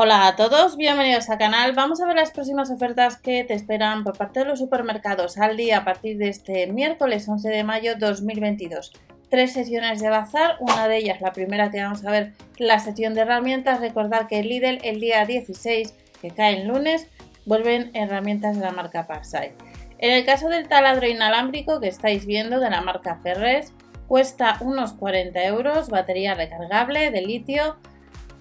Hola a todos, bienvenidos al canal. Vamos a ver las próximas ofertas que te esperan por parte de los supermercados Aldi a partir de este miércoles 11 de mayo 2022. Tres sesiones de bazar, una de ellas, la primera que vamos a ver, la sección de herramientas. Recordar que Lidl el día 16, que cae el lunes, vuelven herramientas de la marca Parsai. En el caso del taladro inalámbrico que estáis viendo de la marca Ferres, cuesta unos 40 euros, batería recargable de litio,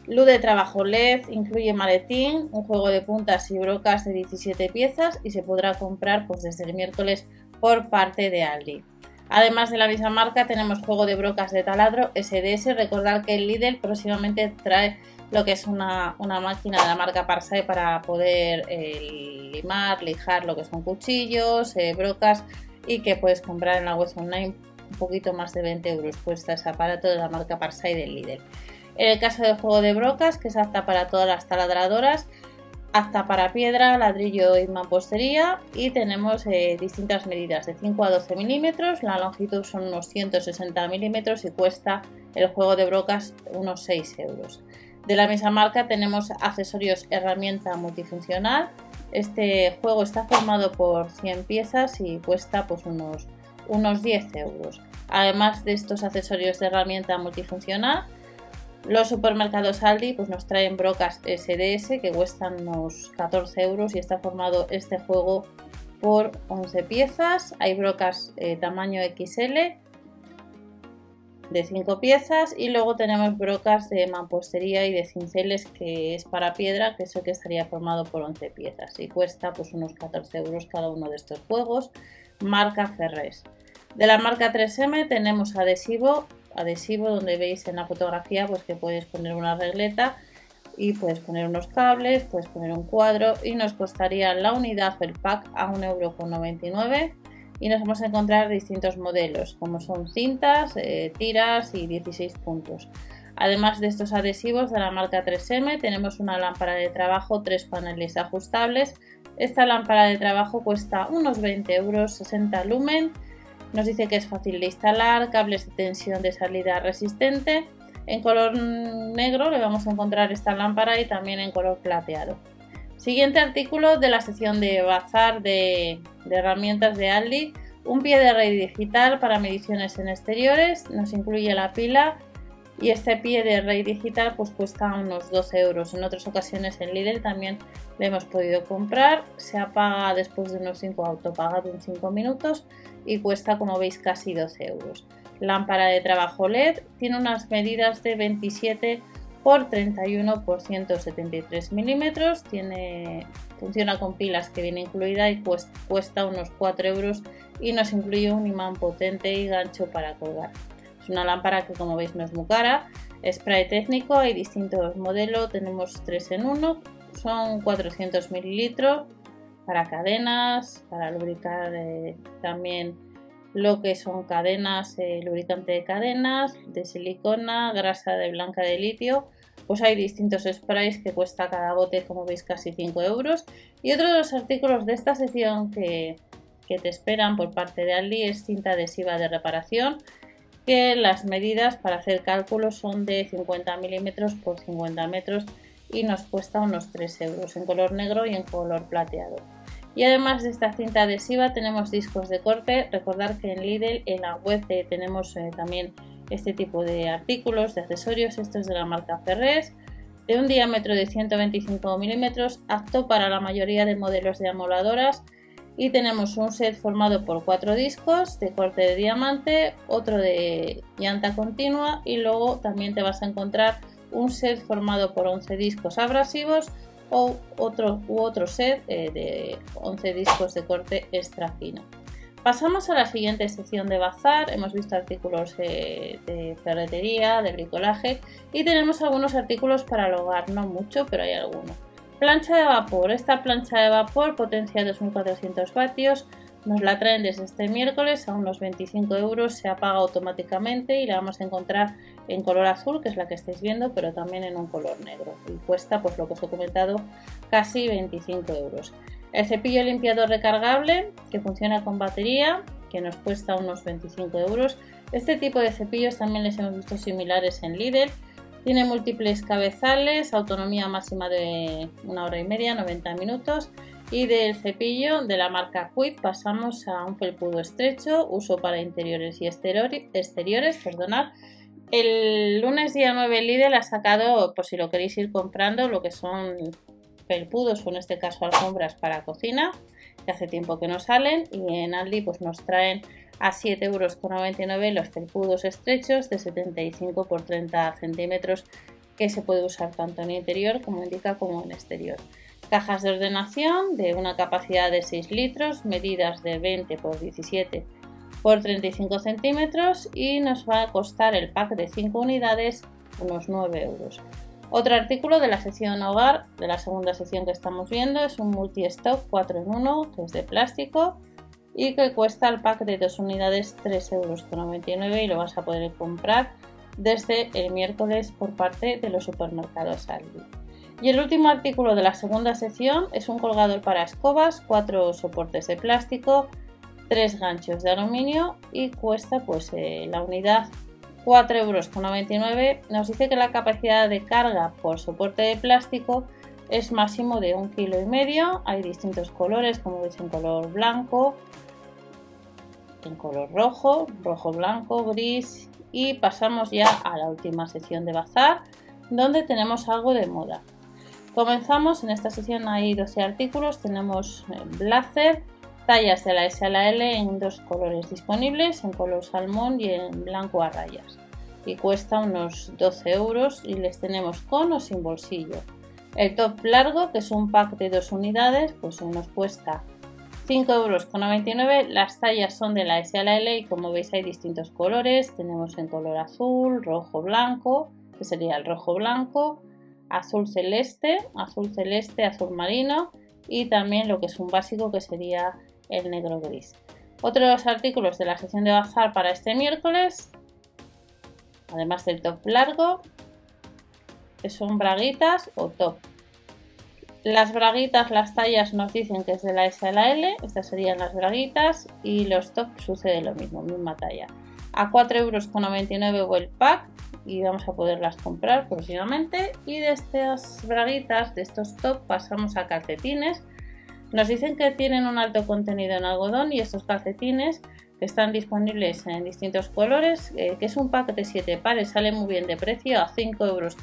Luz de trabajo LED incluye maletín, un juego de puntas y brocas de 17 piezas y se podrá comprar pues, desde el miércoles por parte de Aldi. Además de la misma marca tenemos juego de brocas de taladro SDS. Recordad que el Lidl próximamente trae lo que es una, máquina de la marca Parsai para poder eh, limar, lijar lo que son cuchillos, eh, brocas y que puedes comprar en la web online un poquito más de 20 euros cuesta ese aparato de la marca Parsai del Lidl. En el caso del juego de brocas, que es apta para todas las taladradoras, apta para piedra, ladrillo y mampostería y tenemos eh, distintas medidas de 5 a 12 milímetros, la longitud son unos 160 milímetros y cuesta el juego de brocas unos 6 euros. De la misma marca tenemos accesorios herramienta multifuncional. Este juego está formado por 100 piezas y cuesta pues unos, unos 10 euros. Además de estos accesorios de herramienta multifuncional, los supermercados Aldi pues, nos traen brocas SDS que cuestan unos 14 euros y está formado este juego por 11 piezas. Hay brocas eh, tamaño XL de 5 piezas y luego tenemos brocas de mampostería y de cinceles que es para piedra, que es el que estaría formado por 11 piezas y cuesta pues unos 14 euros cada uno de estos juegos, marca Ferres. De la marca 3M tenemos adhesivo adhesivo donde veis en la fotografía pues que puedes poner una regleta y puedes poner unos cables, puedes poner un cuadro y nos costaría la unidad el pack a 1,99€ y nos vamos a encontrar distintos modelos como son cintas, eh, tiras y 16 puntos. Además de estos adhesivos de la marca 3M tenemos una lámpara de trabajo, tres paneles ajustables. Esta lámpara de trabajo cuesta unos 20 euros, 60 lumen nos dice que es fácil de instalar, cables de tensión de salida resistente. En color negro le vamos a encontrar esta lámpara y también en color plateado. Siguiente artículo de la sección de bazar de, herramientas de Aldi. Un pie de red digital para mediciones en exteriores. Nos incluye la pila y este pie de red digital pues cuesta unos 12 euros. En otras ocasiones en Lidl también lo hemos podido comprar. Se apaga después de unos 5 autopagado en 5 minutos y cuesta como veis casi 12 euros. Lámpara de trabajo LED tiene unas medidas de 27 por 31 por 173 milímetros. Tiene, funciona con pilas que viene incluida y cuesta unos 4 euros y nos incluye un imán potente y gancho para colgar. Es una lámpara que como veis no es muy cara. Spray técnico, hay distintos modelos, tenemos 3 en 1, son 400 mililitros para cadenas, para lubricar eh, también lo que son cadenas, eh, lubricante de cadenas, de silicona, grasa de blanca de litio. Pues hay distintos sprays que cuesta cada bote, como veis, casi 5 euros. Y otro de los artículos de esta sección que, que te esperan por parte de Aldi es cinta adhesiva de reparación que las medidas para hacer cálculos son de 50 milímetros por 50 metros y nos cuesta unos 3 euros en color negro y en color plateado. Y además de esta cinta adhesiva tenemos discos de corte. Recordar que en Lidl en la web tenemos eh, también este tipo de artículos, de accesorios. Esto es de la marca Ferres, de un diámetro de 125 milímetros, apto para la mayoría de modelos de amoladoras. Y tenemos un set formado por cuatro discos de corte de diamante, otro de llanta continua y luego también te vas a encontrar un set formado por 11 discos abrasivos o otro, u otro set eh, de 11 discos de corte extra fino. Pasamos a la siguiente sección de bazar. Hemos visto artículos eh, de ferretería, de bricolaje y tenemos algunos artículos para el hogar, no mucho, pero hay algunos. Plancha de vapor. Esta plancha de vapor potencia 2400 vatios nos la traen desde este miércoles a unos 25 euros, se apaga automáticamente y la vamos a encontrar en color azul, que es la que estáis viendo, pero también en un color negro. Y cuesta, pues lo que os he comentado, casi 25 euros. El cepillo limpiador recargable, que funciona con batería, que nos cuesta unos 25 euros. Este tipo de cepillos también les hemos visto similares en Lidl. Tiene múltiples cabezales, autonomía máxima de una hora y media, 90 minutos. Y del cepillo de la marca Quid pasamos a un felpudo estrecho, uso para interiores y exteriores. Perdonad. El lunes día 9 Lidl ha sacado, por si lo queréis ir comprando, lo que son felpudos o en este caso alfombras para cocina, que hace tiempo que no salen. Y en Aldi pues nos traen a 7,99 euros los felpudos estrechos de 75 por 30 centímetros que se puede usar tanto en interior como indica como en exterior. Cajas de ordenación de una capacidad de 6 litros, medidas de 20 por 17 por 35 centímetros y nos va a costar el pack de 5 unidades unos 9 euros. Otro artículo de la sección hogar, de la segunda sección que estamos viendo, es un multi-stock 4 en 1 que es de plástico y que cuesta el pack de 2 unidades 3,99 euros y lo vas a poder comprar desde el miércoles por parte de los supermercados Aldi. Y el último artículo de la segunda sección es un colgador para escobas, 4 soportes de plástico, 3 ganchos de aluminio y cuesta pues eh, la unidad 4,99 euros. Nos dice que la capacidad de carga por soporte de plástico es máximo de un kilo y medio. Hay distintos colores, como veis en color blanco, en color rojo, rojo blanco, gris y pasamos ya a la última sección de bazar donde tenemos algo de moda. Comenzamos, en esta sección hay 12 artículos, tenemos eh, blazer, tallas de la S a la L en dos colores disponibles, en color salmón y en blanco a rayas. Y cuesta unos 12 euros y les tenemos con o sin bolsillo. El top largo, que es un pack de dos unidades, pues nos cuesta 5,99 euros. Las tallas son de la S a la L y como veis hay distintos colores. Tenemos en color azul, rojo, blanco, que sería el rojo blanco, azul celeste, azul celeste, azul marino y también lo que es un básico que sería el negro gris. Otros artículos de la sección de bazar para este miércoles, además del top largo, que son braguitas o top las braguitas, las tallas nos dicen que es de la S a la L, estas serían las braguitas y los tops sucede lo mismo, misma talla. A 4,99 euros el pack y vamos a poderlas comprar próximamente. Y de estas braguitas, de estos tops, pasamos a calcetines. Nos dicen que tienen un alto contenido en algodón y estos calcetines que están disponibles en distintos colores, eh, que es un pack de 7 pares, sale muy bien de precio a 5,99 euros,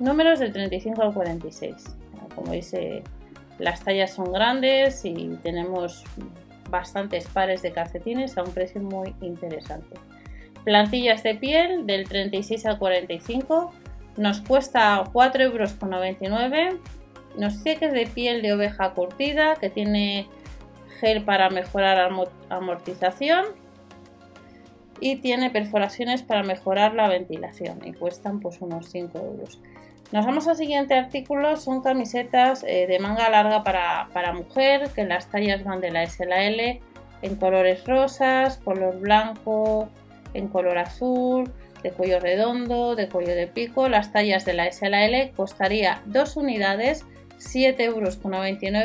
números del 35 al 46. Como eh, las tallas son grandes y tenemos bastantes pares de calcetines a un precio muy interesante. Plantillas de piel del 36 al 45 nos cuesta 4,99 euros. Nos dice que es de piel de oveja curtida, que tiene gel para mejorar amortización y tiene perforaciones para mejorar la ventilación y cuestan pues unos 5 euros. Nos vamos al siguiente artículo, son camisetas eh, de manga larga para, mujer, que las tallas van de la S a la L, en colores rosas, color blanco, en color azul, de cuello redondo, de cuello de pico. Las tallas de la S a la L costaría dos unidades, 7,99 euros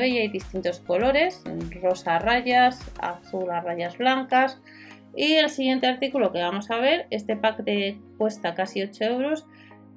y hay distintos colores, rosa a rayas, azul a rayas blancas. Y el siguiente artículo que vamos a ver, este pack cuesta casi 8 euros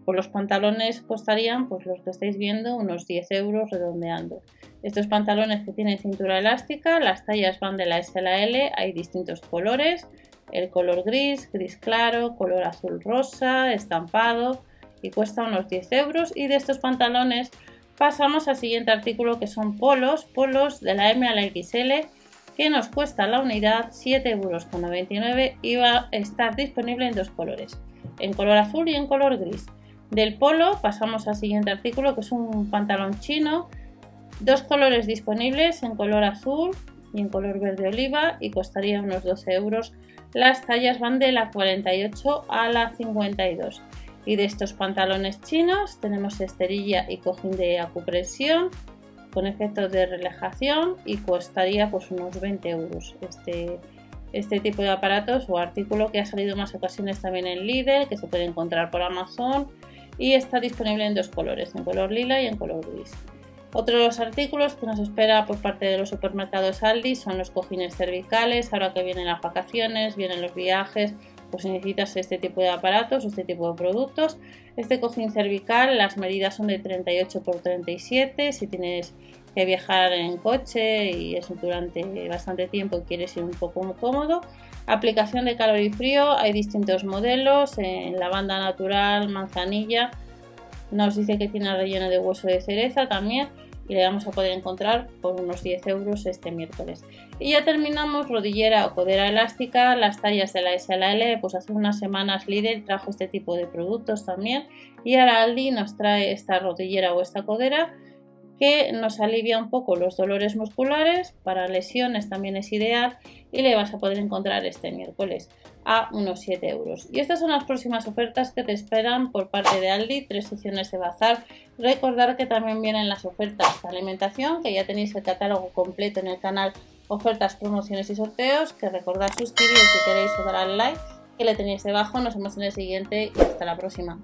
pues los pantalones costarían, pues los que estáis viendo, unos 10 euros redondeando. Estos pantalones que tienen cintura elástica, las tallas van de la S a la L, hay distintos colores, el color gris, gris claro, color azul rosa, estampado y cuesta unos 10 euros. Y de estos pantalones pasamos al siguiente artículo que son polos, polos de la M a la XL que nos cuesta la unidad 7,99 euros y va a estar disponible en dos colores, en color azul y en color gris. Del polo pasamos al siguiente artículo que es un pantalón chino, dos colores disponibles en color azul y en color verde oliva y costaría unos 12 euros. Las tallas van de la 48 a la 52. Y de estos pantalones chinos tenemos esterilla y cojín de acupresión con efectos de relajación y costaría pues unos 20 euros este, este tipo de aparatos o artículo que ha salido más ocasiones también en Lidl, que se puede encontrar por Amazon y está disponible en dos colores, en color lila y en color gris. Otro de los artículos que nos espera por parte de los supermercados Aldi son los cojines cervicales, ahora que vienen las vacaciones, vienen los viajes, pues si necesitas este tipo de aparatos o este tipo de productos. Este cojín cervical, las medidas son de 38 x 37. Si tienes que viajar en coche y es durante bastante tiempo y quieres ir un poco cómodo. Aplicación de calor y frío, hay distintos modelos, en lavanda natural, manzanilla, nos dice que tiene relleno de hueso de cereza también y le vamos a poder encontrar por unos 10 euros este miércoles. Y ya terminamos rodillera o codera elástica, las tallas de la S a la L, pues hace unas semanas Lidl trajo este tipo de productos también y ahora Aldi nos trae esta rodillera o esta codera que nos alivia un poco los dolores musculares, para lesiones también es ideal y le vas a poder encontrar este miércoles a unos 7 euros. Y estas son las próximas ofertas que te esperan por parte de Aldi, tres secciones de bazar. Recordar que también vienen las ofertas de alimentación, que ya tenéis el catálogo completo en el canal Ofertas, Promociones y Sorteos, que recordad suscribiros si queréis o dar al like, que le tenéis debajo. Nos vemos en el siguiente y hasta la próxima.